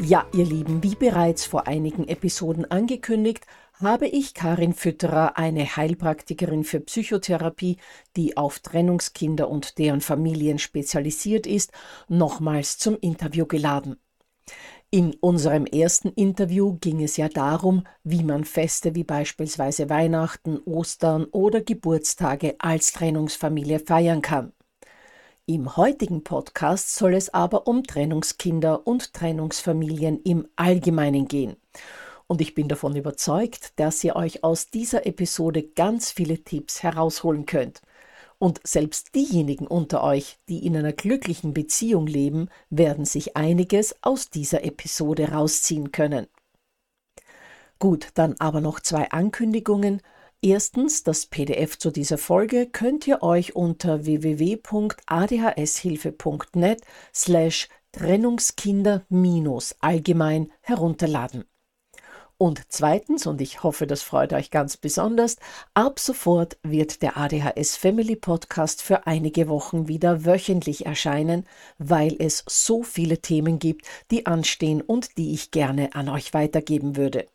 Ja, ihr Lieben, wie bereits vor einigen Episoden angekündigt, habe ich Karin Fütterer, eine Heilpraktikerin für Psychotherapie, die auf Trennungskinder und deren Familien spezialisiert ist, nochmals zum Interview geladen. In unserem ersten Interview ging es ja darum, wie man Feste wie beispielsweise Weihnachten, Ostern oder Geburtstage als Trennungsfamilie feiern kann. Im heutigen Podcast soll es aber um Trennungskinder und Trennungsfamilien im Allgemeinen gehen. Und ich bin davon überzeugt, dass ihr euch aus dieser Episode ganz viele Tipps herausholen könnt. Und selbst diejenigen unter euch, die in einer glücklichen Beziehung leben, werden sich einiges aus dieser Episode rausziehen können. Gut, dann aber noch zwei Ankündigungen Erstens, das PDF zu dieser Folge könnt ihr euch unter www.adhshilfe.net slash Trennungskinder-allgemein herunterladen. Und zweitens, und ich hoffe, das freut euch ganz besonders, ab sofort wird der ADHS Family Podcast für einige Wochen wieder wöchentlich erscheinen, weil es so viele Themen gibt, die anstehen und die ich gerne an euch weitergeben würde.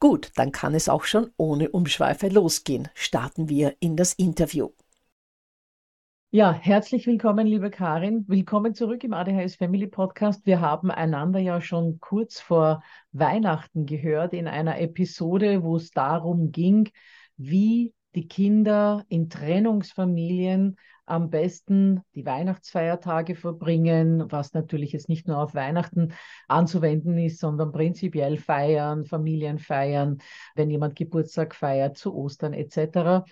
Gut, dann kann es auch schon ohne Umschweife losgehen. Starten wir in das Interview. Ja, herzlich willkommen, liebe Karin. Willkommen zurück im ADHS Family Podcast. Wir haben einander ja schon kurz vor Weihnachten gehört in einer Episode, wo es darum ging, wie die Kinder in Trennungsfamilien am besten die Weihnachtsfeiertage verbringen, was natürlich jetzt nicht nur auf Weihnachten anzuwenden ist, sondern prinzipiell feiern, Familien feiern, wenn jemand Geburtstag feiert, zu Ostern etc.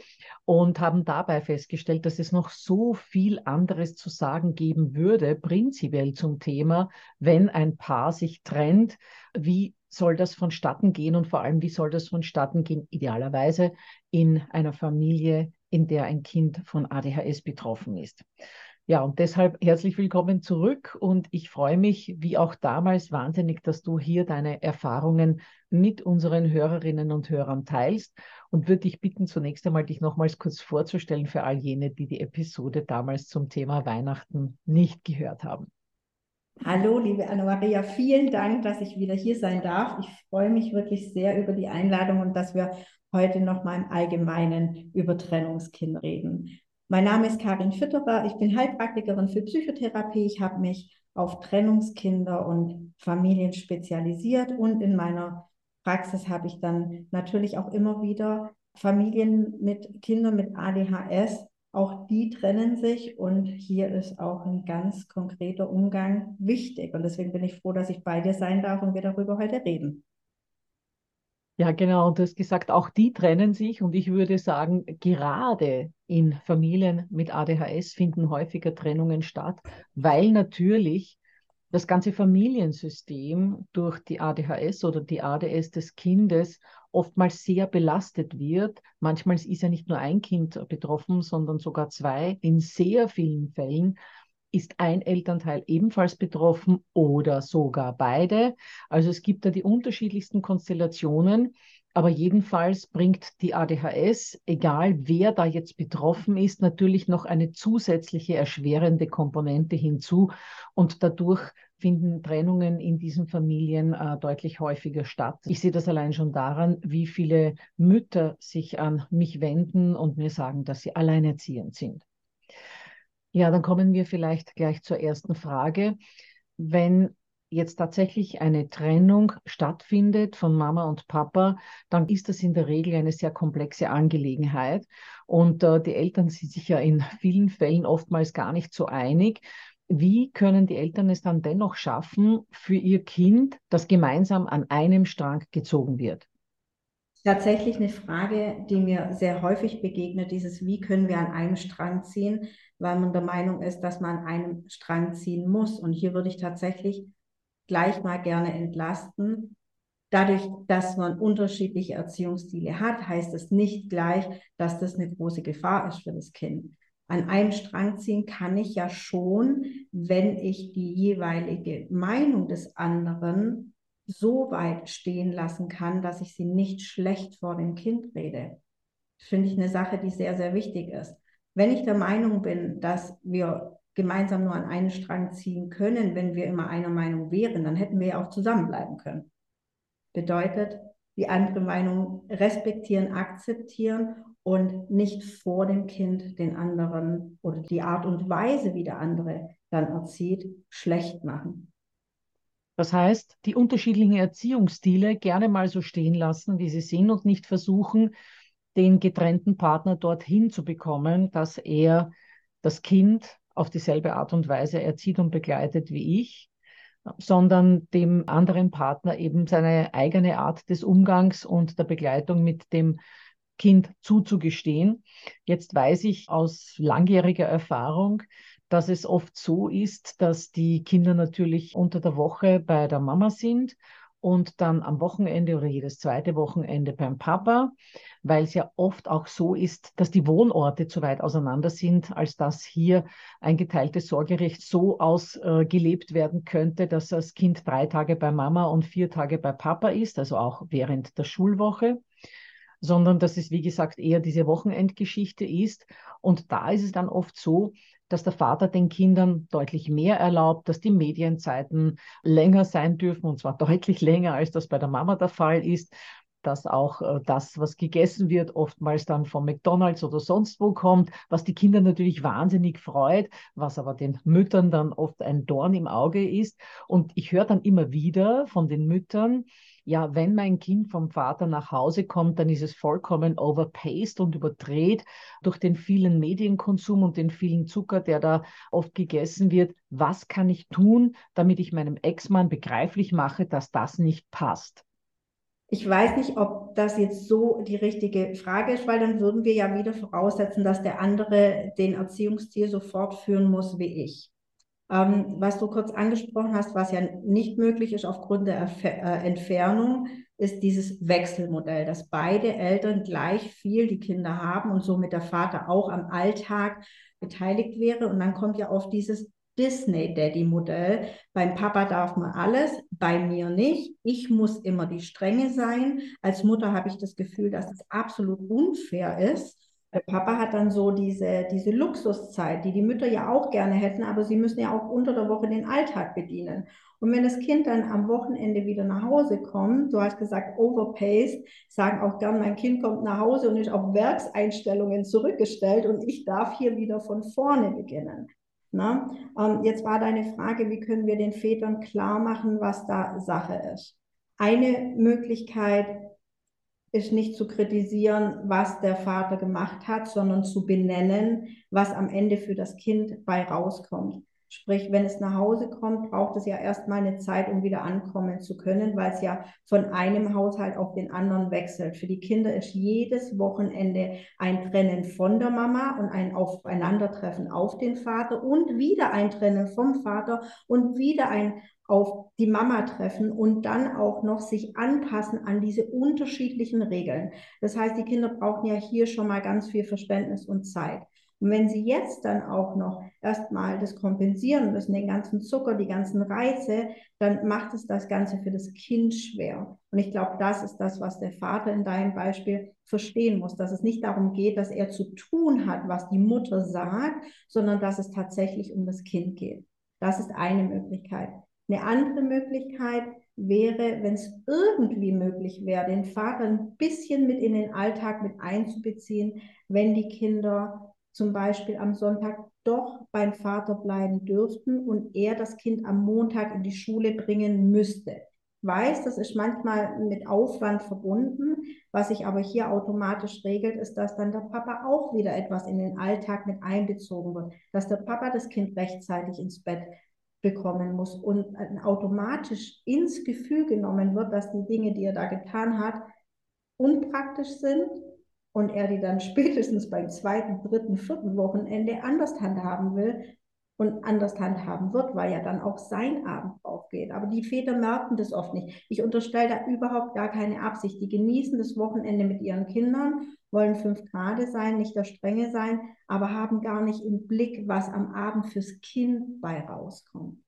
Und haben dabei festgestellt, dass es noch so viel anderes zu sagen geben würde, prinzipiell zum Thema, wenn ein Paar sich trennt, wie soll das vonstatten gehen und vor allem, wie soll das vonstatten gehen, idealerweise in einer Familie, in der ein Kind von ADHS betroffen ist. Ja, und deshalb herzlich willkommen zurück und ich freue mich, wie auch damals, wahnsinnig, dass du hier deine Erfahrungen mit unseren Hörerinnen und Hörern teilst und würde dich bitten, zunächst einmal dich nochmals kurz vorzustellen für all jene, die die Episode damals zum Thema Weihnachten nicht gehört haben. Hallo, liebe Anna-Maria, vielen Dank, dass ich wieder hier sein darf. Ich freue mich wirklich sehr über die Einladung und dass wir heute noch mal im Allgemeinen über Trennungskind reden. Mein Name ist Karin Fütterer, ich bin Heilpraktikerin für Psychotherapie. Ich habe mich auf Trennungskinder und Familien spezialisiert und in meiner Praxis habe ich dann natürlich auch immer wieder Familien mit Kindern mit ADHS. Auch die trennen sich und hier ist auch ein ganz konkreter Umgang wichtig. Und deswegen bin ich froh, dass ich bei dir sein darf und wir darüber heute reden. Ja, genau. Und du hast gesagt, auch die trennen sich. Und ich würde sagen, gerade in Familien mit ADHS finden häufiger Trennungen statt, weil natürlich das ganze Familiensystem durch die ADHS oder die ADS des Kindes oftmals sehr belastet wird. Manchmal ist ja nicht nur ein Kind betroffen, sondern sogar zwei. In sehr vielen Fällen ist ein Elternteil ebenfalls betroffen oder sogar beide. Also es gibt da die unterschiedlichsten Konstellationen. Aber jedenfalls bringt die ADHS, egal wer da jetzt betroffen ist, natürlich noch eine zusätzliche erschwerende Komponente hinzu. Und dadurch finden Trennungen in diesen Familien äh, deutlich häufiger statt. Ich sehe das allein schon daran, wie viele Mütter sich an mich wenden und mir sagen, dass sie alleinerziehend sind. Ja, dann kommen wir vielleicht gleich zur ersten Frage. Wenn jetzt tatsächlich eine Trennung stattfindet von Mama und Papa, dann ist das in der Regel eine sehr komplexe Angelegenheit. Und äh, die Eltern sind sich ja in vielen Fällen oftmals gar nicht so einig. Wie können die Eltern es dann dennoch schaffen, für ihr Kind, das gemeinsam an einem Strang gezogen wird? Tatsächlich eine Frage, die mir sehr häufig begegnet, dieses, wie können wir an einem Strang ziehen, weil man der Meinung ist, dass man an einem Strang ziehen muss. Und hier würde ich tatsächlich gleich mal gerne entlasten. Dadurch, dass man unterschiedliche Erziehungsstile hat, heißt es nicht gleich, dass das eine große Gefahr ist für das Kind. An einem Strang ziehen kann ich ja schon, wenn ich die jeweilige Meinung des anderen so weit stehen lassen kann, dass ich sie nicht schlecht vor dem Kind rede. Das finde ich eine Sache, die sehr, sehr wichtig ist. Wenn ich der Meinung bin, dass wir gemeinsam nur an einen Strang ziehen können, wenn wir immer einer Meinung wären, dann hätten wir ja auch zusammenbleiben können. Bedeutet, die andere Meinung respektieren, akzeptieren und nicht vor dem Kind den anderen oder die Art und Weise, wie der andere dann erzieht, schlecht machen. Das heißt, die unterschiedlichen Erziehungsstile gerne mal so stehen lassen, wie sie sind und nicht versuchen, den getrennten Partner dorthin zu bekommen, dass er das Kind auf dieselbe Art und Weise erzieht und begleitet wie ich, sondern dem anderen Partner eben seine eigene Art des Umgangs und der Begleitung mit dem Kind zuzugestehen. Jetzt weiß ich aus langjähriger Erfahrung, dass es oft so ist, dass die Kinder natürlich unter der Woche bei der Mama sind und dann am Wochenende oder jedes zweite Wochenende beim Papa, weil es ja oft auch so ist, dass die Wohnorte zu weit auseinander sind, als dass hier ein geteiltes Sorgerecht so ausgelebt werden könnte, dass das Kind drei Tage bei Mama und vier Tage bei Papa ist, also auch während der Schulwoche sondern dass es, wie gesagt, eher diese Wochenendgeschichte ist. Und da ist es dann oft so, dass der Vater den Kindern deutlich mehr erlaubt, dass die Medienzeiten länger sein dürfen, und zwar deutlich länger, als das bei der Mama der Fall ist dass auch äh, das, was gegessen wird, oftmals dann von McDonald's oder sonst wo kommt, was die Kinder natürlich wahnsinnig freut, was aber den Müttern dann oft ein Dorn im Auge ist. Und ich höre dann immer wieder von den Müttern, ja, wenn mein Kind vom Vater nach Hause kommt, dann ist es vollkommen overpaced und überdreht durch den vielen Medienkonsum und den vielen Zucker, der da oft gegessen wird. Was kann ich tun, damit ich meinem Ex-Mann begreiflich mache, dass das nicht passt? Ich weiß nicht, ob das jetzt so die richtige Frage ist, weil dann würden wir ja wieder voraussetzen, dass der andere den Erziehungsstil so fortführen muss wie ich. Ähm, was du kurz angesprochen hast, was ja nicht möglich ist aufgrund der Erf äh, Entfernung, ist dieses Wechselmodell, dass beide Eltern gleich viel die Kinder haben und somit der Vater auch am Alltag beteiligt wäre. Und dann kommt ja oft dieses Disney-Daddy-Modell. Beim Papa darf man alles, bei mir nicht. Ich muss immer die Strenge sein. Als Mutter habe ich das Gefühl, dass es absolut unfair ist. Der Papa hat dann so diese, diese Luxuszeit, die die Mütter ja auch gerne hätten, aber sie müssen ja auch unter der Woche den Alltag bedienen. Und wenn das Kind dann am Wochenende wieder nach Hause kommt, du hast gesagt, overpaced, sagen auch gern, mein Kind kommt nach Hause und ist auf Werkseinstellungen zurückgestellt und ich darf hier wieder von vorne beginnen. Na? Ähm, jetzt war deine Frage, wie können wir den Vätern klar machen, was da Sache ist. Eine Möglichkeit ist nicht zu kritisieren, was der Vater gemacht hat, sondern zu benennen, was am Ende für das Kind bei rauskommt. Sprich, wenn es nach Hause kommt, braucht es ja erstmal eine Zeit, um wieder ankommen zu können, weil es ja von einem Haushalt auf den anderen wechselt. Für die Kinder ist jedes Wochenende ein Trennen von der Mama und ein Aufeinandertreffen auf den Vater und wieder ein Trennen vom Vater und wieder ein auf die Mama treffen und dann auch noch sich anpassen an diese unterschiedlichen Regeln. Das heißt, die Kinder brauchen ja hier schon mal ganz viel Verständnis und Zeit. Und wenn Sie jetzt dann auch noch erstmal das kompensieren müssen, den ganzen Zucker, die ganzen Reize, dann macht es das Ganze für das Kind schwer. Und ich glaube, das ist das, was der Vater in deinem Beispiel verstehen muss, dass es nicht darum geht, dass er zu tun hat, was die Mutter sagt, sondern dass es tatsächlich um das Kind geht. Das ist eine Möglichkeit. Eine andere Möglichkeit wäre, wenn es irgendwie möglich wäre, den Vater ein bisschen mit in den Alltag mit einzubeziehen, wenn die Kinder zum Beispiel am Sonntag doch beim Vater bleiben dürften und er das Kind am Montag in die Schule bringen müsste. Weiß, das ist manchmal mit Aufwand verbunden. Was sich aber hier automatisch regelt, ist, dass dann der Papa auch wieder etwas in den Alltag mit einbezogen wird, dass der Papa das Kind rechtzeitig ins Bett bekommen muss und automatisch ins Gefühl genommen wird, dass die Dinge, die er da getan hat, unpraktisch sind und er die dann spätestens beim zweiten, dritten, vierten Wochenende anders handhaben will und anders handhaben wird, weil ja dann auch sein Abend aufgeht. Aber die Väter merken das oft nicht. Ich unterstelle da überhaupt gar keine Absicht. Die genießen das Wochenende mit ihren Kindern, wollen fünf Grade sein, nicht der Strenge sein, aber haben gar nicht im Blick, was am Abend fürs Kind bei rauskommt.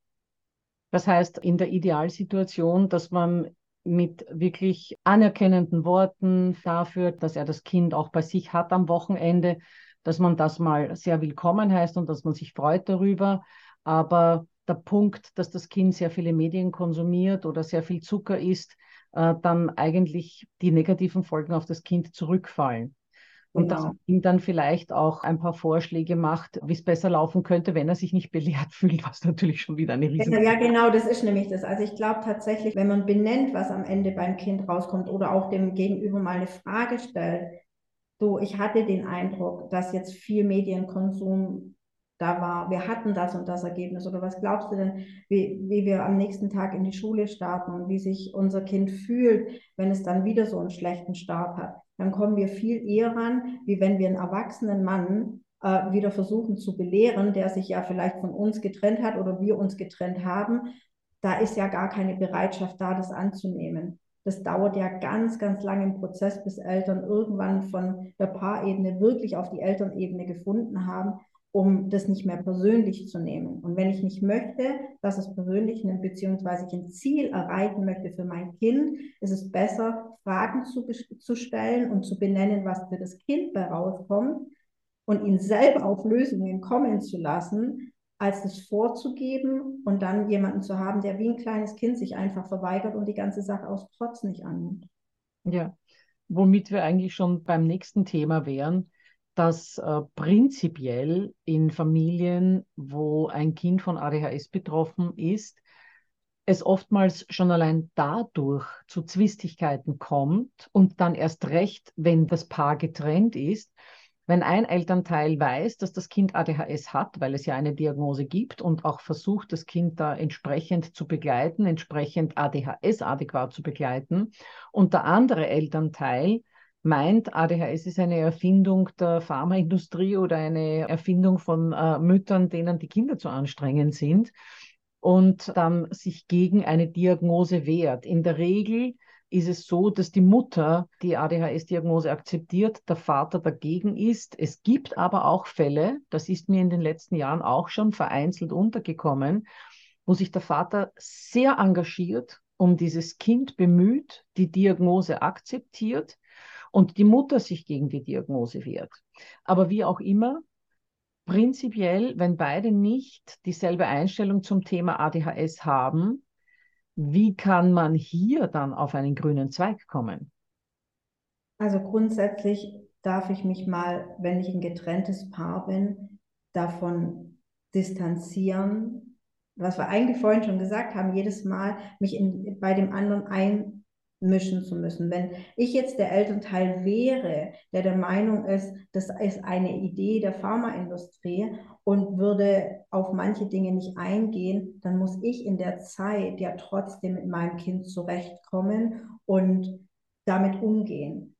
Das heißt, in der Idealsituation, dass man mit wirklich anerkennenden Worten dafür, dass er das Kind auch bei sich hat am Wochenende, dass man das mal sehr willkommen heißt und dass man sich freut darüber. Aber der Punkt, dass das Kind sehr viele Medien konsumiert oder sehr viel Zucker isst, äh, dann eigentlich die negativen Folgen auf das Kind zurückfallen. Und genau. dass man ihm dann vielleicht auch ein paar Vorschläge macht, wie es besser laufen könnte, wenn er sich nicht belehrt fühlt, was natürlich schon wieder eine riesige... Ja, genau, das ist nämlich das. Also ich glaube tatsächlich, wenn man benennt, was am Ende beim Kind rauskommt oder auch dem Gegenüber mal eine Frage stellt, so, ich hatte den Eindruck, dass jetzt viel Medienkonsum da war, wir hatten das und das Ergebnis. Oder was glaubst du denn, wie, wie wir am nächsten Tag in die Schule starten und wie sich unser Kind fühlt, wenn es dann wieder so einen schlechten Start hat? dann kommen wir viel eher ran, wie wenn wir einen erwachsenen Mann äh, wieder versuchen zu belehren, der sich ja vielleicht von uns getrennt hat oder wir uns getrennt haben. Da ist ja gar keine Bereitschaft da, das anzunehmen. Das dauert ja ganz, ganz lange im Prozess, bis Eltern irgendwann von der Paarebene wirklich auf die Elternebene gefunden haben um das nicht mehr persönlich zu nehmen. Und wenn ich nicht möchte, dass es persönlich nimmt, beziehungsweise ich ein Ziel erreichen möchte für mein Kind, ist es besser, Fragen zu, zu stellen und zu benennen, was für das Kind bei rauskommt und ihn selber auf Lösungen kommen zu lassen, als es vorzugeben und dann jemanden zu haben, der wie ein kleines Kind sich einfach verweigert und die ganze Sache aus Trotz nicht annimmt. Ja, womit wir eigentlich schon beim nächsten Thema wären, dass äh, prinzipiell in Familien, wo ein Kind von ADHS betroffen ist, es oftmals schon allein dadurch zu Zwistigkeiten kommt und dann erst recht, wenn das Paar getrennt ist, wenn ein Elternteil weiß, dass das Kind ADHS hat, weil es ja eine Diagnose gibt und auch versucht, das Kind da entsprechend zu begleiten, entsprechend ADHS adäquat zu begleiten, und der andere Elternteil meint, ADHS ist eine Erfindung der Pharmaindustrie oder eine Erfindung von äh, Müttern, denen die Kinder zu anstrengend sind und dann sich gegen eine Diagnose wehrt. In der Regel ist es so, dass die Mutter die ADHS-Diagnose akzeptiert, der Vater dagegen ist. Es gibt aber auch Fälle, das ist mir in den letzten Jahren auch schon vereinzelt untergekommen, wo sich der Vater sehr engagiert, um dieses Kind bemüht, die Diagnose akzeptiert, und die Mutter sich gegen die Diagnose wehrt. Aber wie auch immer, prinzipiell, wenn beide nicht dieselbe Einstellung zum Thema ADHS haben, wie kann man hier dann auf einen grünen Zweig kommen? Also grundsätzlich darf ich mich mal, wenn ich ein getrenntes Paar bin, davon distanzieren, was wir eigentlich vorhin schon gesagt haben, jedes Mal mich in, bei dem anderen ein, mischen zu müssen. Wenn ich jetzt der Elternteil wäre, der der Meinung ist, das ist eine Idee der Pharmaindustrie und würde auf manche Dinge nicht eingehen, dann muss ich in der Zeit ja trotzdem mit meinem Kind zurechtkommen und damit umgehen.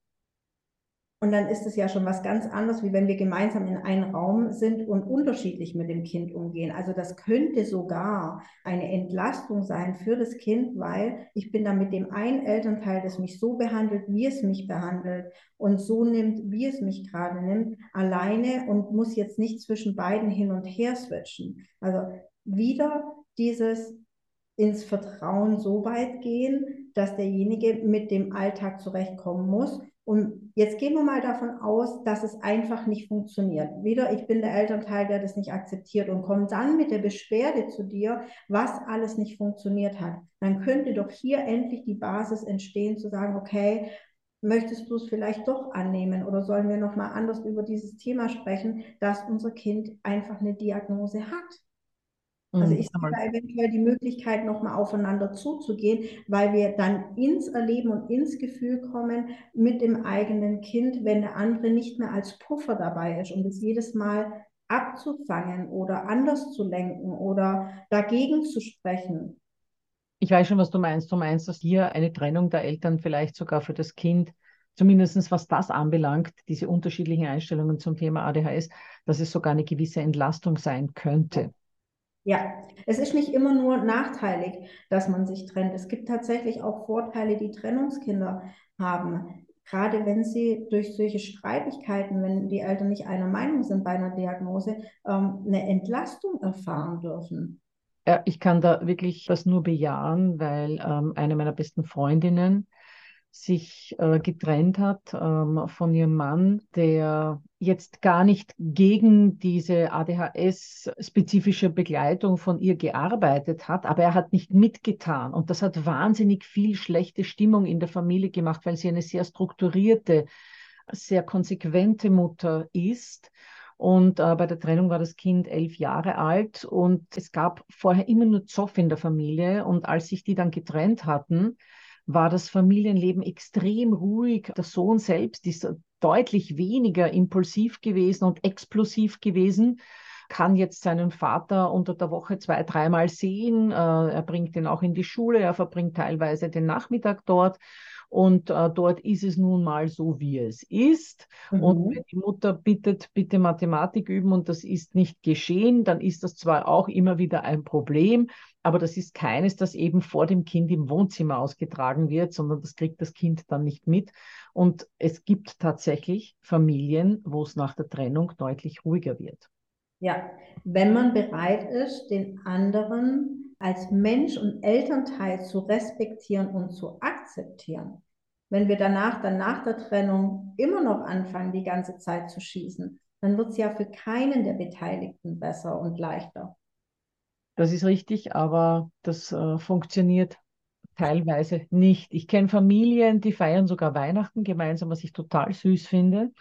Und dann ist es ja schon was ganz anderes, wie wenn wir gemeinsam in einem Raum sind und unterschiedlich mit dem Kind umgehen. Also das könnte sogar eine Entlastung sein für das Kind, weil ich bin dann mit dem einen Elternteil, das mich so behandelt, wie es mich behandelt und so nimmt, wie es mich gerade nimmt, alleine und muss jetzt nicht zwischen beiden hin und her switchen. Also wieder dieses ins Vertrauen so weit gehen, dass derjenige mit dem Alltag zurechtkommen muss und jetzt gehen wir mal davon aus, dass es einfach nicht funktioniert. Wieder, ich bin der Elternteil, der das nicht akzeptiert und kommt dann mit der Beschwerde zu dir, was alles nicht funktioniert hat. Dann könnte doch hier endlich die Basis entstehen, zu sagen, okay, möchtest du es vielleicht doch annehmen oder sollen wir nochmal anders über dieses Thema sprechen, dass unser Kind einfach eine Diagnose hat? Also mhm. ich sehe da eventuell die Möglichkeit, nochmal aufeinander zuzugehen, weil wir dann ins Erleben und ins Gefühl kommen mit dem eigenen Kind, wenn der andere nicht mehr als Puffer dabei ist und es jedes Mal abzufangen oder anders zu lenken oder dagegen zu sprechen. Ich weiß schon, was du meinst. Du meinst, dass hier eine Trennung der Eltern vielleicht sogar für das Kind, zumindest was das anbelangt, diese unterschiedlichen Einstellungen zum Thema ADHS, dass es sogar eine gewisse Entlastung sein könnte. Ja, es ist nicht immer nur nachteilig, dass man sich trennt. Es gibt tatsächlich auch Vorteile, die Trennungskinder haben. Gerade wenn sie durch solche Streitigkeiten, wenn die Eltern nicht einer Meinung sind bei einer Diagnose, ähm, eine Entlastung erfahren dürfen. Ja, ich kann da wirklich das nur bejahen, weil ähm, eine meiner besten Freundinnen sich äh, getrennt hat ähm, von ihrem Mann, der jetzt gar nicht gegen diese ADHS-spezifische Begleitung von ihr gearbeitet hat, aber er hat nicht mitgetan. Und das hat wahnsinnig viel schlechte Stimmung in der Familie gemacht, weil sie eine sehr strukturierte, sehr konsequente Mutter ist. Und äh, bei der Trennung war das Kind elf Jahre alt und es gab vorher immer nur Zoff in der Familie. Und als sich die dann getrennt hatten, war das Familienleben extrem ruhig. Der Sohn selbst ist deutlich weniger impulsiv gewesen und explosiv gewesen kann jetzt seinen Vater unter der Woche zwei, dreimal sehen. Äh, er bringt ihn auch in die Schule, er verbringt teilweise den Nachmittag dort. Und äh, dort ist es nun mal so, wie es ist. Mhm. Und wenn die Mutter bittet, bitte Mathematik üben und das ist nicht geschehen, dann ist das zwar auch immer wieder ein Problem, aber das ist keines, das eben vor dem Kind im Wohnzimmer ausgetragen wird, sondern das kriegt das Kind dann nicht mit. Und es gibt tatsächlich Familien, wo es nach der Trennung deutlich ruhiger wird. Ja, wenn man bereit ist, den anderen als Mensch und Elternteil zu respektieren und zu akzeptieren. Wenn wir danach, dann nach der Trennung immer noch anfangen, die ganze Zeit zu schießen, dann wird es ja für keinen der Beteiligten besser und leichter. Das ist richtig, aber das äh, funktioniert teilweise nicht. Ich kenne Familien, die feiern sogar Weihnachten gemeinsam, was ich total süß finde.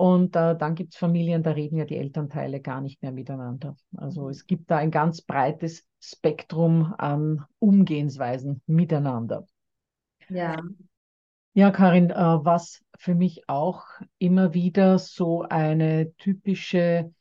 Und äh, dann gibt es Familien, da reden ja die Elternteile gar nicht mehr miteinander. Also es gibt da ein ganz breites Spektrum an Umgehensweisen miteinander. Ja. Ja, Karin, äh, was für mich auch immer wieder so eine typische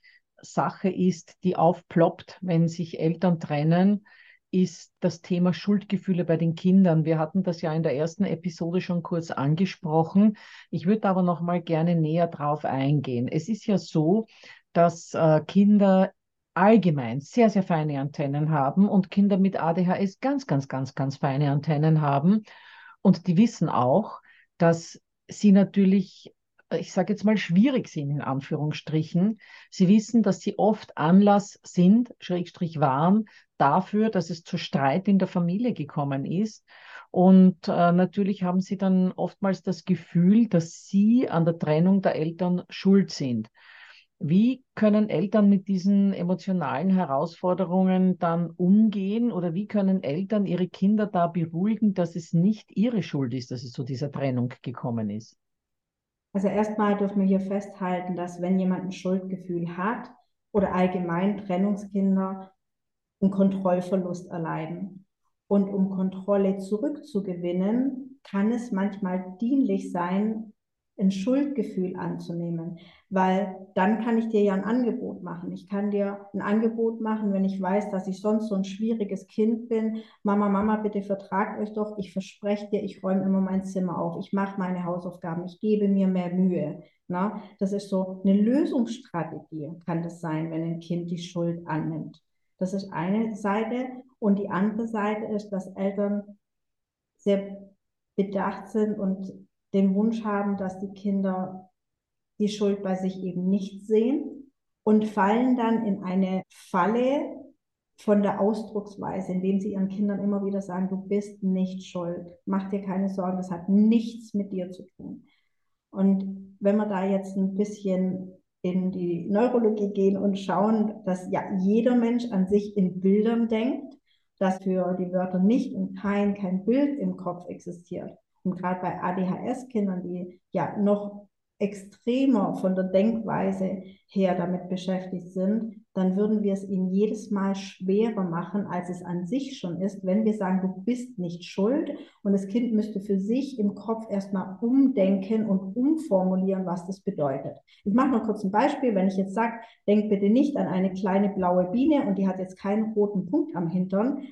Sache ist, die aufploppt, wenn sich Eltern trennen, ist das Thema Schuldgefühle bei den Kindern. Wir hatten das ja in der ersten Episode schon kurz angesprochen. Ich würde aber noch mal gerne näher drauf eingehen. Es ist ja so, dass äh, Kinder allgemein sehr, sehr feine Antennen haben und Kinder mit ADHS ganz, ganz, ganz, ganz feine Antennen haben. Und die wissen auch, dass sie natürlich ich sage jetzt mal, schwierig sind, in Anführungsstrichen. Sie wissen, dass sie oft Anlass sind, Schrägstrich waren, dafür, dass es zu Streit in der Familie gekommen ist. Und äh, natürlich haben sie dann oftmals das Gefühl, dass sie an der Trennung der Eltern schuld sind. Wie können Eltern mit diesen emotionalen Herausforderungen dann umgehen oder wie können Eltern ihre Kinder da beruhigen, dass es nicht ihre Schuld ist, dass es zu dieser Trennung gekommen ist? Also erstmal dürfen wir hier festhalten, dass wenn jemand ein Schuldgefühl hat oder allgemein Trennungskinder einen Kontrollverlust erleiden. Und um Kontrolle zurückzugewinnen, kann es manchmal dienlich sein, ein Schuldgefühl anzunehmen, weil dann kann ich dir ja ein Angebot machen. Ich kann dir ein Angebot machen, wenn ich weiß, dass ich sonst so ein schwieriges Kind bin. Mama, Mama, bitte vertragt euch doch. Ich verspreche dir, ich räume immer mein Zimmer auf. Ich mache meine Hausaufgaben. Ich gebe mir mehr Mühe. Na, das ist so eine Lösungsstrategie, kann das sein, wenn ein Kind die Schuld annimmt. Das ist eine Seite. Und die andere Seite ist, dass Eltern sehr bedacht sind und den Wunsch haben, dass die Kinder die Schuld bei sich eben nicht sehen und fallen dann in eine Falle von der Ausdrucksweise, indem sie ihren Kindern immer wieder sagen, du bist nicht schuld, mach dir keine Sorgen, das hat nichts mit dir zu tun. Und wenn wir da jetzt ein bisschen in die Neurologie gehen und schauen, dass ja jeder Mensch an sich in Bildern denkt, dass für die Wörter nicht und kein kein Bild im Kopf existiert. Und gerade bei ADHS-Kindern, die ja noch extremer von der Denkweise her damit beschäftigt sind, dann würden wir es ihnen jedes Mal schwerer machen, als es an sich schon ist, wenn wir sagen, du bist nicht schuld und das Kind müsste für sich im Kopf erstmal umdenken und umformulieren, was das bedeutet. Ich mache mal kurz ein Beispiel. Wenn ich jetzt sage, denk bitte nicht an eine kleine blaue Biene und die hat jetzt keinen roten Punkt am Hintern,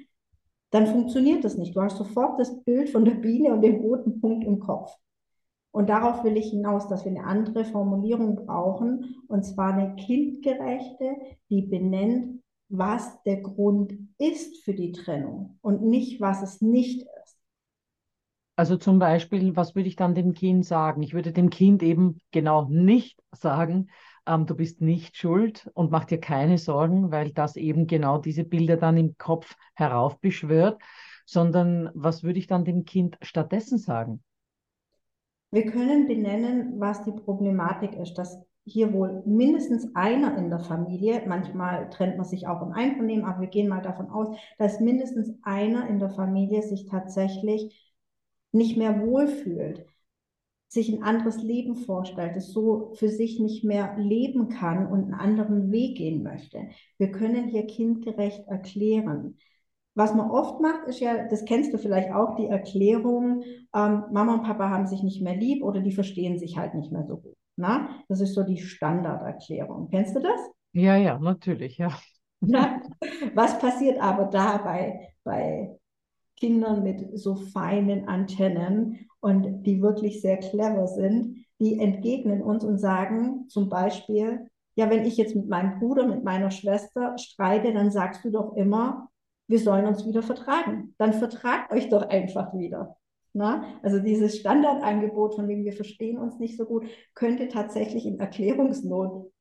dann funktioniert das nicht. Du hast sofort das Bild von der Biene und dem roten Punkt im Kopf. Und darauf will ich hinaus, dass wir eine andere Formulierung brauchen, und zwar eine kindgerechte, die benennt, was der Grund ist für die Trennung und nicht, was es nicht ist. Also zum Beispiel, was würde ich dann dem Kind sagen? Ich würde dem Kind eben genau nicht sagen, ähm, du bist nicht schuld und mach dir keine Sorgen, weil das eben genau diese Bilder dann im Kopf heraufbeschwört, sondern was würde ich dann dem Kind stattdessen sagen? Wir können benennen, was die Problematik ist, dass hier wohl mindestens einer in der Familie, manchmal trennt man sich auch im Einvernehmen, aber wir gehen mal davon aus, dass mindestens einer in der Familie sich tatsächlich nicht mehr wohlfühlt sich ein anderes Leben vorstellt, es so für sich nicht mehr leben kann und einen anderen Weg gehen möchte. Wir können hier kindgerecht erklären. Was man oft macht, ist ja, das kennst du vielleicht auch, die Erklärung, ähm, Mama und Papa haben sich nicht mehr lieb oder die verstehen sich halt nicht mehr so gut. Na? Das ist so die Standarderklärung. Kennst du das? Ja, ja, natürlich, ja. ja. Was passiert aber da bei, bei Kindern mit so feinen Antennen und die wirklich sehr clever sind, die entgegnen uns und sagen zum Beispiel, ja, wenn ich jetzt mit meinem Bruder, mit meiner Schwester streite, dann sagst du doch immer, wir sollen uns wieder vertragen. Dann vertragt euch doch einfach wieder. Na? Also dieses Standardangebot, von dem wir verstehen uns nicht so gut, könnte tatsächlich in Erklärungsnot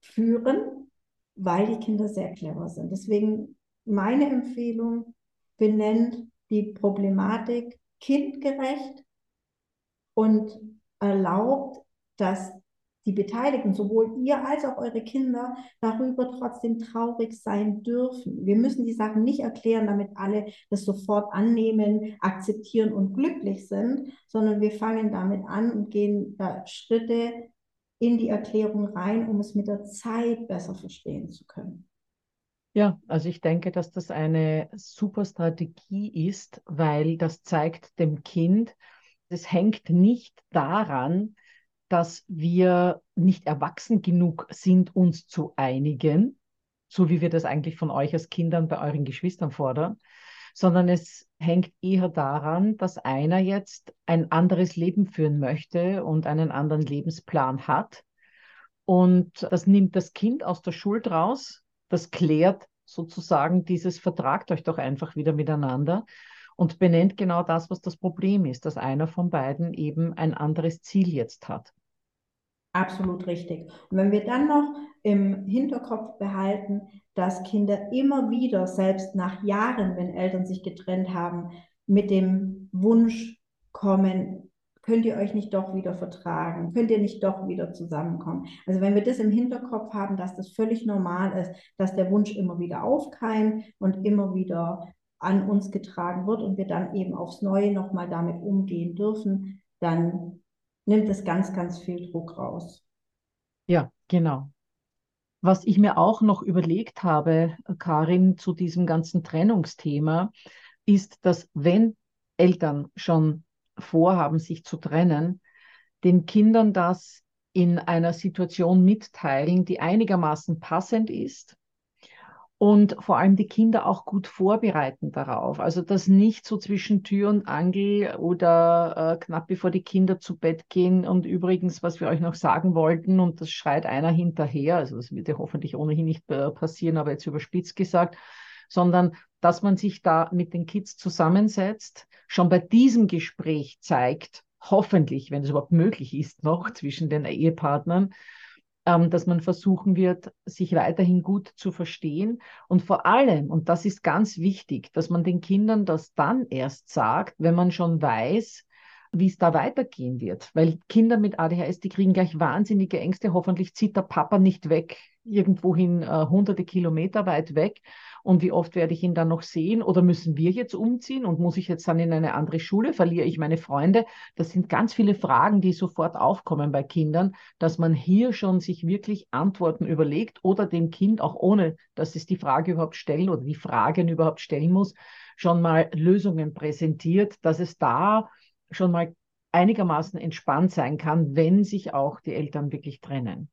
führen, weil die Kinder sehr clever sind. Deswegen meine Empfehlung, benennt die Problematik kindgerecht und erlaubt, dass die Beteiligten, sowohl ihr als auch eure Kinder, darüber trotzdem traurig sein dürfen. Wir müssen die Sachen nicht erklären, damit alle das sofort annehmen, akzeptieren und glücklich sind, sondern wir fangen damit an und gehen da Schritte in die Erklärung rein, um es mit der Zeit besser verstehen zu können. Ja, also ich denke, dass das eine super Strategie ist, weil das zeigt dem Kind, es hängt nicht daran, dass wir nicht erwachsen genug sind, uns zu einigen, so wie wir das eigentlich von euch als Kindern bei euren Geschwistern fordern, sondern es hängt eher daran, dass einer jetzt ein anderes Leben führen möchte und einen anderen Lebensplan hat. Und das nimmt das Kind aus der Schuld raus, das klärt sozusagen dieses Vertragt euch doch einfach wieder miteinander und benennt genau das, was das Problem ist, dass einer von beiden eben ein anderes Ziel jetzt hat. Absolut richtig. Und wenn wir dann noch im Hinterkopf behalten, dass Kinder immer wieder, selbst nach Jahren, wenn Eltern sich getrennt haben, mit dem Wunsch kommen, könnt ihr euch nicht doch wieder vertragen? Könnt ihr nicht doch wieder zusammenkommen? Also wenn wir das im Hinterkopf haben, dass das völlig normal ist, dass der Wunsch immer wieder aufkeimt und immer wieder an uns getragen wird und wir dann eben aufs Neue nochmal damit umgehen dürfen, dann nimmt es ganz, ganz viel Druck raus. Ja, genau. Was ich mir auch noch überlegt habe, Karin, zu diesem ganzen Trennungsthema, ist, dass wenn Eltern schon vorhaben, sich zu trennen, den Kindern das in einer Situation mitteilen, die einigermaßen passend ist und vor allem die Kinder auch gut vorbereiten darauf. Also das nicht so zwischen Tür und Angel oder äh, knapp bevor die Kinder zu Bett gehen. Und übrigens, was wir euch noch sagen wollten, und das schreit einer hinterher, also das wird ja hoffentlich ohnehin nicht äh, passieren, aber jetzt überspitzt gesagt, sondern dass man sich da mit den Kids zusammensetzt, schon bei diesem Gespräch zeigt, hoffentlich, wenn es überhaupt möglich ist, noch zwischen den Ehepartnern, dass man versuchen wird, sich weiterhin gut zu verstehen. Und vor allem, und das ist ganz wichtig, dass man den Kindern das dann erst sagt, wenn man schon weiß, wie es da weitergehen wird. Weil Kinder mit ADHS, die kriegen gleich wahnsinnige Ängste. Hoffentlich zieht der Papa nicht weg, irgendwohin äh, hunderte Kilometer weit weg. Und wie oft werde ich ihn dann noch sehen? Oder müssen wir jetzt umziehen? Und muss ich jetzt dann in eine andere Schule, verliere ich meine Freunde? Das sind ganz viele Fragen, die sofort aufkommen bei Kindern, dass man hier schon sich wirklich Antworten überlegt oder dem Kind auch ohne, dass es die Frage überhaupt stellen oder die Fragen überhaupt stellen muss, schon mal Lösungen präsentiert, dass es da schon mal einigermaßen entspannt sein kann, wenn sich auch die Eltern wirklich trennen.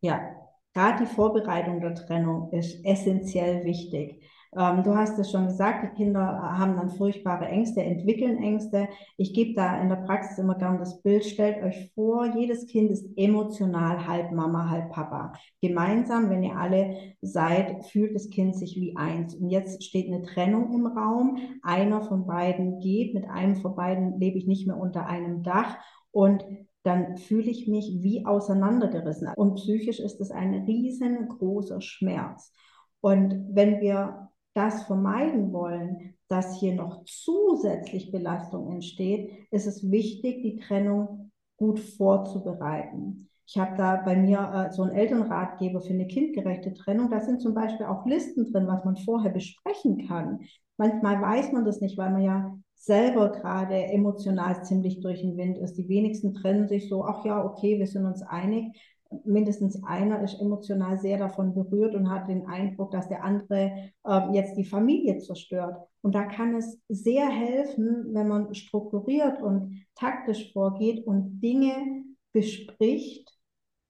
Ja, gerade die Vorbereitung der Trennung ist essentiell wichtig. Ähm, du hast es schon gesagt, die Kinder haben dann furchtbare Ängste, entwickeln Ängste. Ich gebe da in der Praxis immer gern das Bild, stellt euch vor, jedes Kind ist emotional halb Mama, halb Papa. Gemeinsam, wenn ihr alle seid, fühlt das Kind sich wie eins. Und jetzt steht eine Trennung im Raum. Einer von beiden geht, mit einem von beiden lebe ich nicht mehr unter einem Dach. Und dann fühle ich mich wie auseinandergerissen. Und psychisch ist es ein riesengroßer Schmerz. Und wenn wir das vermeiden wollen, dass hier noch zusätzlich Belastung entsteht, ist es wichtig, die Trennung gut vorzubereiten. Ich habe da bei mir äh, so einen Elternratgeber für eine kindgerechte Trennung. Da sind zum Beispiel auch Listen drin, was man vorher besprechen kann. Manchmal weiß man das nicht, weil man ja selber gerade emotional ziemlich durch den Wind ist. Die wenigsten trennen sich so, ach ja, okay, wir sind uns einig. Mindestens einer ist emotional sehr davon berührt und hat den Eindruck, dass der andere äh, jetzt die Familie zerstört. Und da kann es sehr helfen, wenn man strukturiert und taktisch vorgeht und Dinge bespricht,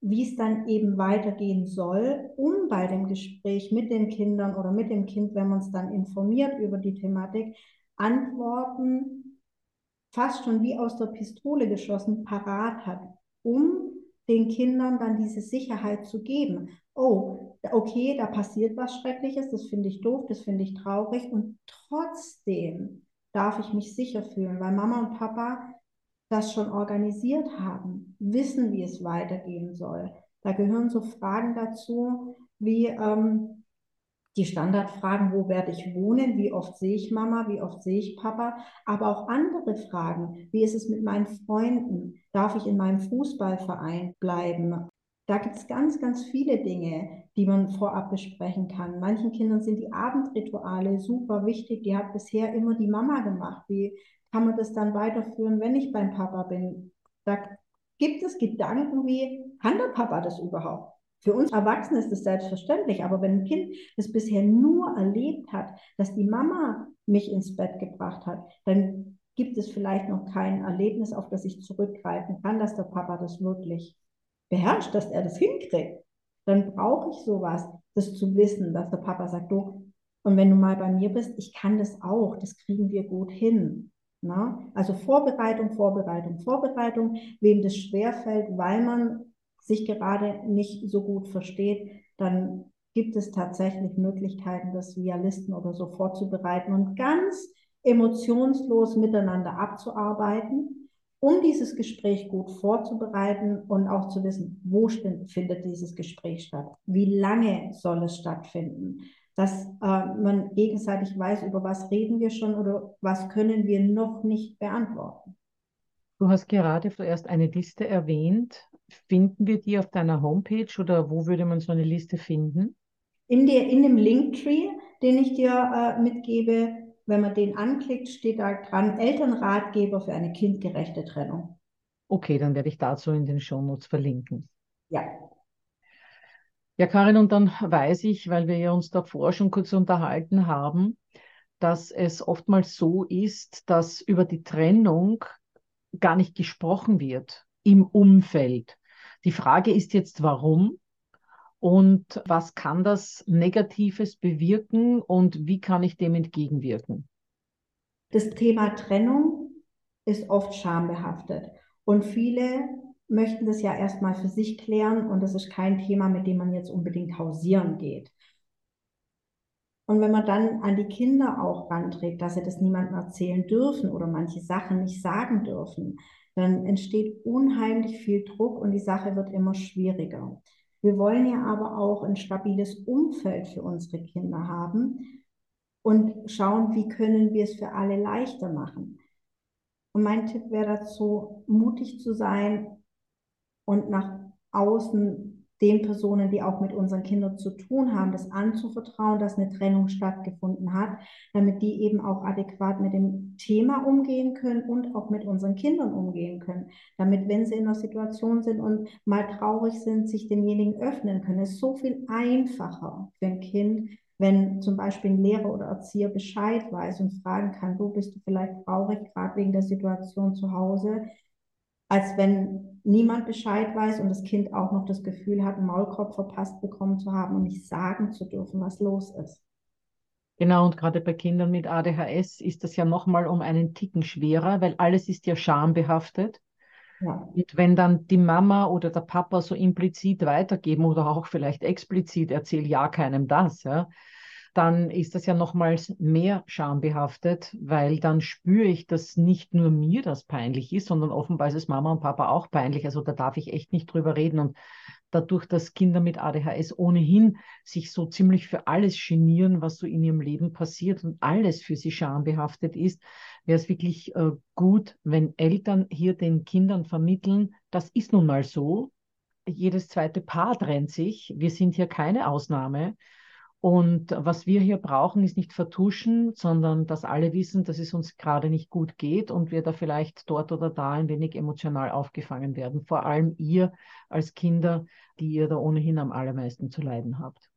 wie es dann eben weitergehen soll, um bei dem Gespräch mit den Kindern oder mit dem Kind, wenn man es dann informiert über die Thematik, Antworten fast schon wie aus der Pistole geschossen parat hat, um den Kindern dann diese Sicherheit zu geben. Oh, okay, da passiert was Schreckliches, das finde ich doof, das finde ich traurig und trotzdem darf ich mich sicher fühlen, weil Mama und Papa das schon organisiert haben, wissen, wie es weitergehen soll. Da gehören so Fragen dazu wie, ähm, die Standardfragen, wo werde ich wohnen, wie oft sehe ich Mama, wie oft sehe ich Papa, aber auch andere Fragen, wie ist es mit meinen Freunden, darf ich in meinem Fußballverein bleiben. Da gibt es ganz, ganz viele Dinge, die man vorab besprechen kann. Manchen Kindern sind die Abendrituale super wichtig. Die hat bisher immer die Mama gemacht. Wie kann man das dann weiterführen, wenn ich beim Papa bin? Da gibt es Gedanken wie, kann der Papa das überhaupt? Für uns Erwachsene ist das selbstverständlich, aber wenn ein Kind das bisher nur erlebt hat, dass die Mama mich ins Bett gebracht hat, dann gibt es vielleicht noch kein Erlebnis, auf das ich zurückgreifen kann, dass der Papa das wirklich beherrscht, dass er das hinkriegt. Dann brauche ich sowas, das zu wissen, dass der Papa sagt, du, und wenn du mal bei mir bist, ich kann das auch, das kriegen wir gut hin. Na? Also Vorbereitung, Vorbereitung, Vorbereitung, wem das schwerfällt, weil man sich gerade nicht so gut versteht, dann gibt es tatsächlich Möglichkeiten, das via Listen oder so vorzubereiten und ganz emotionslos miteinander abzuarbeiten, um dieses Gespräch gut vorzubereiten und auch zu wissen, wo findet dieses Gespräch statt, wie lange soll es stattfinden, dass äh, man gegenseitig weiß, über was reden wir schon oder was können wir noch nicht beantworten. Du hast gerade zuerst eine Liste erwähnt Finden wir die auf deiner Homepage oder wo würde man so eine Liste finden? In, der, in dem Linktree, den ich dir äh, mitgebe, wenn man den anklickt, steht da dran Elternratgeber für eine kindgerechte Trennung. Okay, dann werde ich dazu in den Shownotes verlinken. Ja. Ja, Karin, und dann weiß ich, weil wir ja uns davor schon kurz unterhalten haben, dass es oftmals so ist, dass über die Trennung gar nicht gesprochen wird im Umfeld. Die Frage ist jetzt, warum? Und was kann das Negatives bewirken und wie kann ich dem entgegenwirken? Das Thema Trennung ist oft schambehaftet und viele möchten das ja erstmal für sich klären und das ist kein Thema, mit dem man jetzt unbedingt hausieren geht. Und wenn man dann an die Kinder auch ranträgt, dass sie das niemandem erzählen dürfen oder manche Sachen nicht sagen dürfen, dann entsteht unheimlich viel Druck und die Sache wird immer schwieriger. Wir wollen ja aber auch ein stabiles Umfeld für unsere Kinder haben und schauen, wie können wir es für alle leichter machen. Und mein Tipp wäre dazu, mutig zu sein und nach außen den Personen, die auch mit unseren Kindern zu tun haben, das anzuvertrauen, dass eine Trennung stattgefunden hat, damit die eben auch adäquat mit dem Thema umgehen können und auch mit unseren Kindern umgehen können. Damit, wenn sie in einer Situation sind und mal traurig sind, sich demjenigen öffnen können. Es ist so viel einfacher für ein Kind, wenn zum Beispiel ein Lehrer oder Erzieher Bescheid weiß und fragen kann, du bist du vielleicht traurig, gerade wegen der Situation zu Hause, als wenn niemand Bescheid weiß und das Kind auch noch das Gefühl hat, einen Maulkorb verpasst bekommen zu haben und nicht sagen zu dürfen, was los ist. Genau, und gerade bei Kindern mit ADHS ist das ja nochmal um einen Ticken schwerer, weil alles ist ja schambehaftet. Ja. Und wenn dann die Mama oder der Papa so implizit weitergeben oder auch vielleicht explizit, erzähl ja keinem das, ja, dann ist das ja nochmals mehr schambehaftet, weil dann spüre ich, dass nicht nur mir das peinlich ist, sondern offenbar ist es Mama und Papa auch peinlich. Also da darf ich echt nicht drüber reden. Und dadurch, dass Kinder mit ADHS ohnehin sich so ziemlich für alles genieren, was so in ihrem Leben passiert und alles für sie schambehaftet ist, wäre es wirklich äh, gut, wenn Eltern hier den Kindern vermitteln, das ist nun mal so. Jedes zweite Paar trennt sich. Wir sind hier keine Ausnahme. Und was wir hier brauchen, ist nicht vertuschen, sondern dass alle wissen, dass es uns gerade nicht gut geht und wir da vielleicht dort oder da ein wenig emotional aufgefangen werden. Vor allem ihr als Kinder, die ihr da ohnehin am allermeisten zu leiden habt.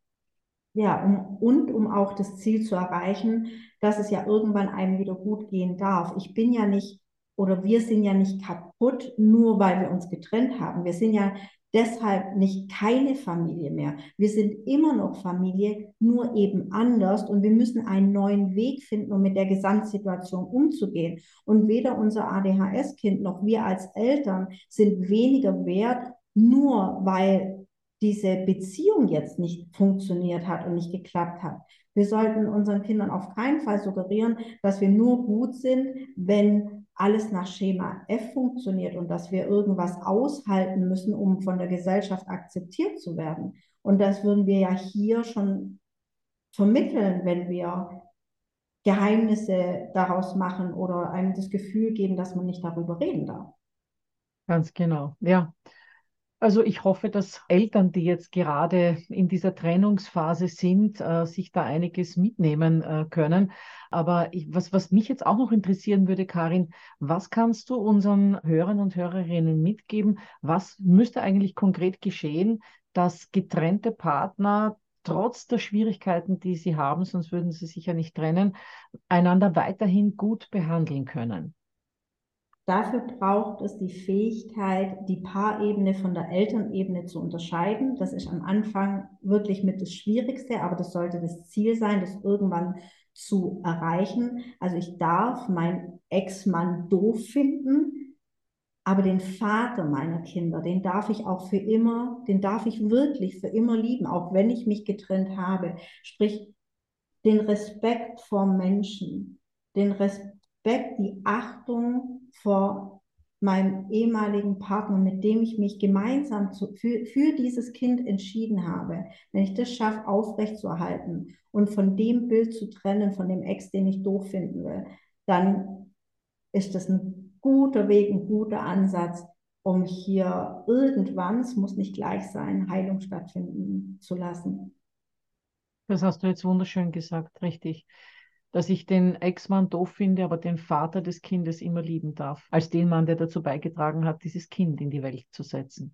Ja, um, und um auch das Ziel zu erreichen, dass es ja irgendwann einem wieder gut gehen darf. Ich bin ja nicht oder wir sind ja nicht kaputt, nur weil wir uns getrennt haben. Wir sind ja deshalb nicht keine Familie mehr. Wir sind immer noch Familie, nur eben anders und wir müssen einen neuen Weg finden, um mit der Gesamtsituation umzugehen. Und weder unser ADHS-Kind noch wir als Eltern sind weniger wert, nur weil diese Beziehung jetzt nicht funktioniert hat und nicht geklappt hat. Wir sollten unseren Kindern auf keinen Fall suggerieren, dass wir nur gut sind, wenn alles nach Schema F funktioniert und dass wir irgendwas aushalten müssen, um von der Gesellschaft akzeptiert zu werden. Und das würden wir ja hier schon vermitteln, wenn wir Geheimnisse daraus machen oder einem das Gefühl geben, dass man nicht darüber reden darf. Ganz genau, ja. Also ich hoffe, dass Eltern, die jetzt gerade in dieser Trennungsphase sind, äh, sich da einiges mitnehmen äh, können. Aber ich, was, was mich jetzt auch noch interessieren würde, Karin, was kannst du unseren Hörern und Hörerinnen mitgeben? Was müsste eigentlich konkret geschehen, dass getrennte Partner trotz der Schwierigkeiten, die sie haben, sonst würden sie sich ja nicht trennen, einander weiterhin gut behandeln können? Dafür braucht es die Fähigkeit, die Paarebene von der Elternebene zu unterscheiden. Das ist am Anfang wirklich mit das Schwierigste, aber das sollte das Ziel sein, das irgendwann zu erreichen. Also ich darf meinen Ex-Mann doof finden, aber den Vater meiner Kinder, den darf ich auch für immer, den darf ich wirklich für immer lieben, auch wenn ich mich getrennt habe. Sprich, den Respekt vor Menschen, den Respekt die Achtung vor meinem ehemaligen Partner, mit dem ich mich gemeinsam zu, für, für dieses Kind entschieden habe, wenn ich das schaffe, aufrechtzuerhalten und von dem Bild zu trennen, von dem Ex, den ich doof finden will, dann ist das ein guter Weg, ein guter Ansatz, um hier irgendwann, es muss nicht gleich sein, Heilung stattfinden zu lassen. Das hast du jetzt wunderschön gesagt, richtig dass ich den Ex-Mann doof finde, aber den Vater des Kindes immer lieben darf, als den Mann, der dazu beigetragen hat, dieses Kind in die Welt zu setzen.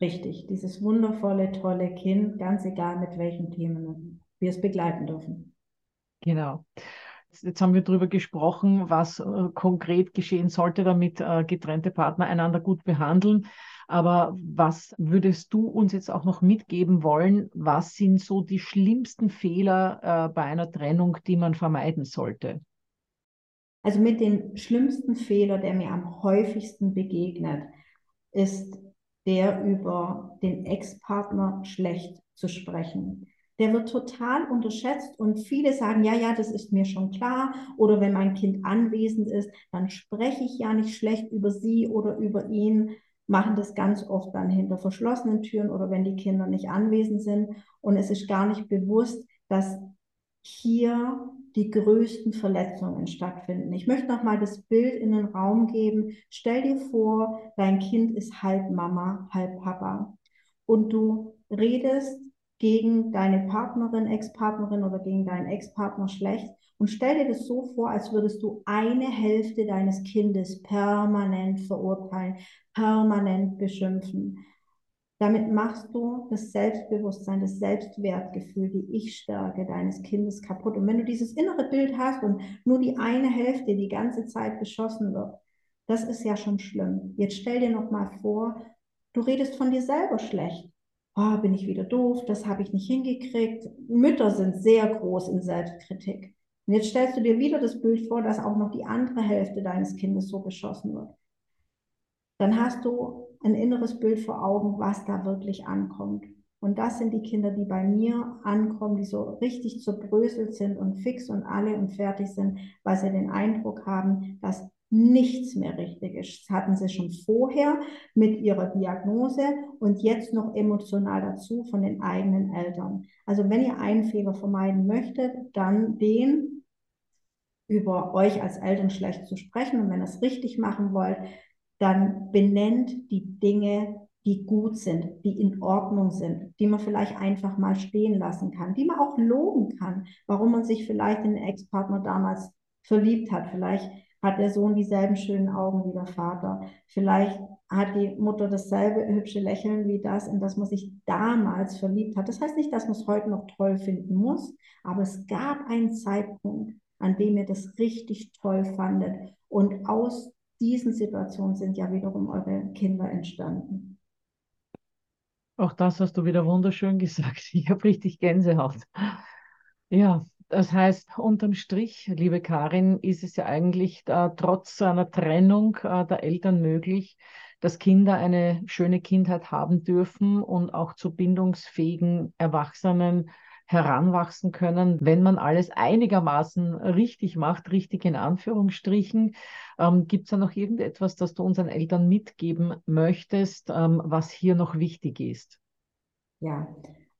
Richtig, dieses wundervolle, tolle Kind, ganz egal mit welchen Themen wir es begleiten dürfen. Genau. Jetzt haben wir darüber gesprochen, was äh, konkret geschehen sollte, damit äh, getrennte Partner einander gut behandeln. Aber was würdest du uns jetzt auch noch mitgeben wollen? Was sind so die schlimmsten Fehler äh, bei einer Trennung, die man vermeiden sollte? Also mit den schlimmsten Fehler, der mir am häufigsten begegnet, ist der über den Ex-Partner schlecht zu sprechen der wird total unterschätzt und viele sagen, ja, ja, das ist mir schon klar. Oder wenn mein Kind anwesend ist, dann spreche ich ja nicht schlecht über sie oder über ihn, machen das ganz oft dann hinter verschlossenen Türen oder wenn die Kinder nicht anwesend sind. Und es ist gar nicht bewusst, dass hier die größten Verletzungen stattfinden. Ich möchte noch mal das Bild in den Raum geben. Stell dir vor, dein Kind ist halb Mama, halb Papa und du redest gegen deine Partnerin, Ex-Partnerin oder gegen deinen Ex-Partner schlecht. Und stell dir das so vor, als würdest du eine Hälfte deines Kindes permanent verurteilen, permanent beschimpfen. Damit machst du das Selbstbewusstsein, das Selbstwertgefühl, die Ich-Stärke deines Kindes kaputt. Und wenn du dieses innere Bild hast und nur die eine Hälfte die ganze Zeit beschossen wird, das ist ja schon schlimm. Jetzt stell dir noch mal vor, du redest von dir selber schlecht oh, bin ich wieder doof, das habe ich nicht hingekriegt. Mütter sind sehr groß in Selbstkritik. Und jetzt stellst du dir wieder das Bild vor, dass auch noch die andere Hälfte deines Kindes so beschossen wird. Dann hast du ein inneres Bild vor Augen, was da wirklich ankommt. Und das sind die Kinder, die bei mir ankommen, die so richtig zerbröselt sind und fix und alle und fertig sind, weil sie den Eindruck haben, dass nichts mehr richtig ist. Das hatten sie schon vorher mit ihrer Diagnose und jetzt noch emotional dazu von den eigenen Eltern. Also wenn ihr einen Fehler vermeiden möchtet, dann den über euch als Eltern schlecht zu sprechen. Und wenn ihr es richtig machen wollt, dann benennt die Dinge, die gut sind, die in Ordnung sind, die man vielleicht einfach mal stehen lassen kann, die man auch loben kann, warum man sich vielleicht in den Ex-Partner damals verliebt hat. Vielleicht hat der Sohn dieselben schönen Augen wie der Vater. Vielleicht hat die Mutter dasselbe hübsche Lächeln wie das, in das man sich damals verliebt hat. Das heißt nicht, dass man es heute noch toll finden muss, aber es gab einen Zeitpunkt, an dem ihr das richtig toll fandet. Und aus diesen Situationen sind ja wiederum eure Kinder entstanden. Auch das hast du wieder wunderschön gesagt. Ich habe richtig Gänsehaut. Ja, das heißt, unterm Strich, liebe Karin, ist es ja eigentlich äh, trotz einer Trennung äh, der Eltern möglich, dass Kinder eine schöne Kindheit haben dürfen und auch zu bindungsfähigen Erwachsenen heranwachsen können, wenn man alles einigermaßen richtig macht, richtig in Anführungsstrichen. Ähm, Gibt es da noch irgendetwas, das du unseren Eltern mitgeben möchtest, ähm, was hier noch wichtig ist? Ja,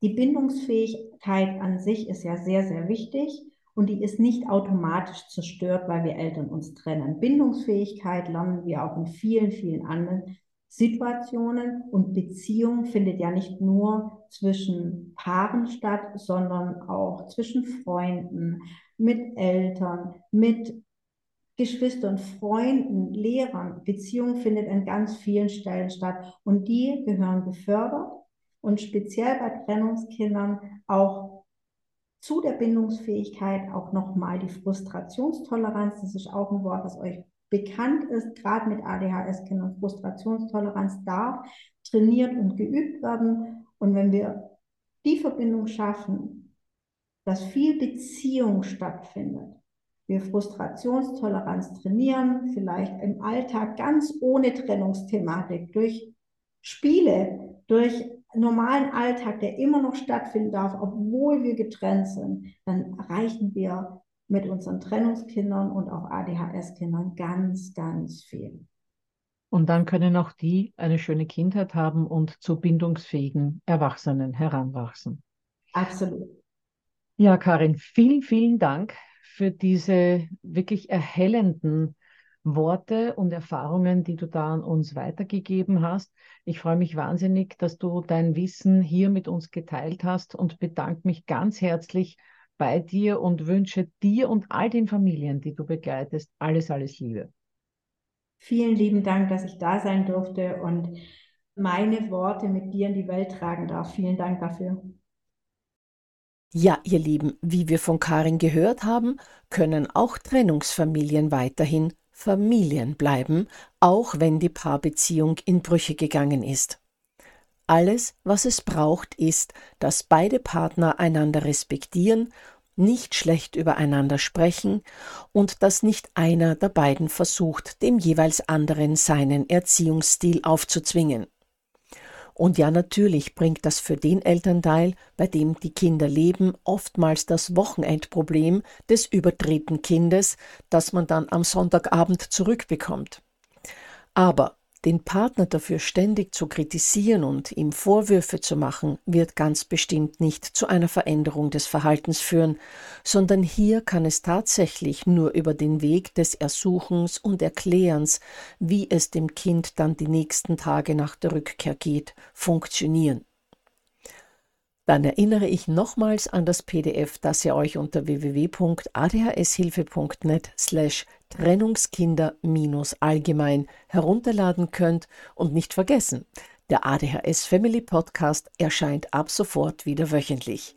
die Bindungsfähigkeit an sich ist ja sehr, sehr wichtig und die ist nicht automatisch zerstört, weil wir Eltern uns trennen. Bindungsfähigkeit lernen wir auch in vielen, vielen anderen Situationen und Beziehung findet ja nicht nur zwischen Paaren statt, sondern auch zwischen Freunden, mit Eltern, mit Geschwistern, Freunden, Lehrern. Beziehung findet an ganz vielen Stellen statt und die gehören gefördert und speziell bei Trennungskindern auch zu der Bindungsfähigkeit auch nochmal die Frustrationstoleranz. Das ist auch ein Wort, das euch bekannt ist, gerade mit ADHS-Kindern. Frustrationstoleranz darf trainiert und geübt werden. Und wenn wir die Verbindung schaffen, dass viel Beziehung stattfindet, wir Frustrationstoleranz trainieren, vielleicht im Alltag ganz ohne Trennungsthematik, durch Spiele, durch normalen Alltag, der immer noch stattfinden darf, obwohl wir getrennt sind, dann erreichen wir mit unseren Trennungskindern und auch ADHS-Kindern ganz, ganz viel. Und dann können auch die eine schöne Kindheit haben und zu bindungsfähigen Erwachsenen heranwachsen. Absolut. Ja, Karin, vielen, vielen Dank für diese wirklich erhellenden Worte und Erfahrungen, die du da an uns weitergegeben hast. Ich freue mich wahnsinnig, dass du dein Wissen hier mit uns geteilt hast und bedanke mich ganz herzlich bei dir und wünsche dir und all den Familien, die du begleitest, alles, alles Liebe. Vielen lieben Dank, dass ich da sein durfte und meine Worte mit dir in die Welt tragen darf. Vielen Dank dafür. Ja, ihr Lieben, wie wir von Karin gehört haben, können auch Trennungsfamilien weiterhin Familien bleiben, auch wenn die Paarbeziehung in Brüche gegangen ist. Alles, was es braucht, ist, dass beide Partner einander respektieren, nicht schlecht übereinander sprechen und dass nicht einer der beiden versucht, dem jeweils anderen seinen Erziehungsstil aufzuzwingen. Und ja, natürlich bringt das für den Elternteil, bei dem die Kinder leben, oftmals das Wochenendproblem des überdrehten Kindes, das man dann am Sonntagabend zurückbekommt. Aber den Partner dafür ständig zu kritisieren und ihm Vorwürfe zu machen, wird ganz bestimmt nicht zu einer Veränderung des Verhaltens führen, sondern hier kann es tatsächlich nur über den Weg des Ersuchens und Erklärens, wie es dem Kind dann die nächsten Tage nach der Rückkehr geht, funktionieren. Dann erinnere ich nochmals an das PDF, das ihr euch unter www.adhshilfe.net slash Trennungskinder-allgemein herunterladen könnt und nicht vergessen, der ADHS Family Podcast erscheint ab sofort wieder wöchentlich.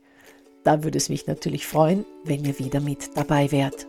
Da würde es mich natürlich freuen, wenn ihr wieder mit dabei wärt.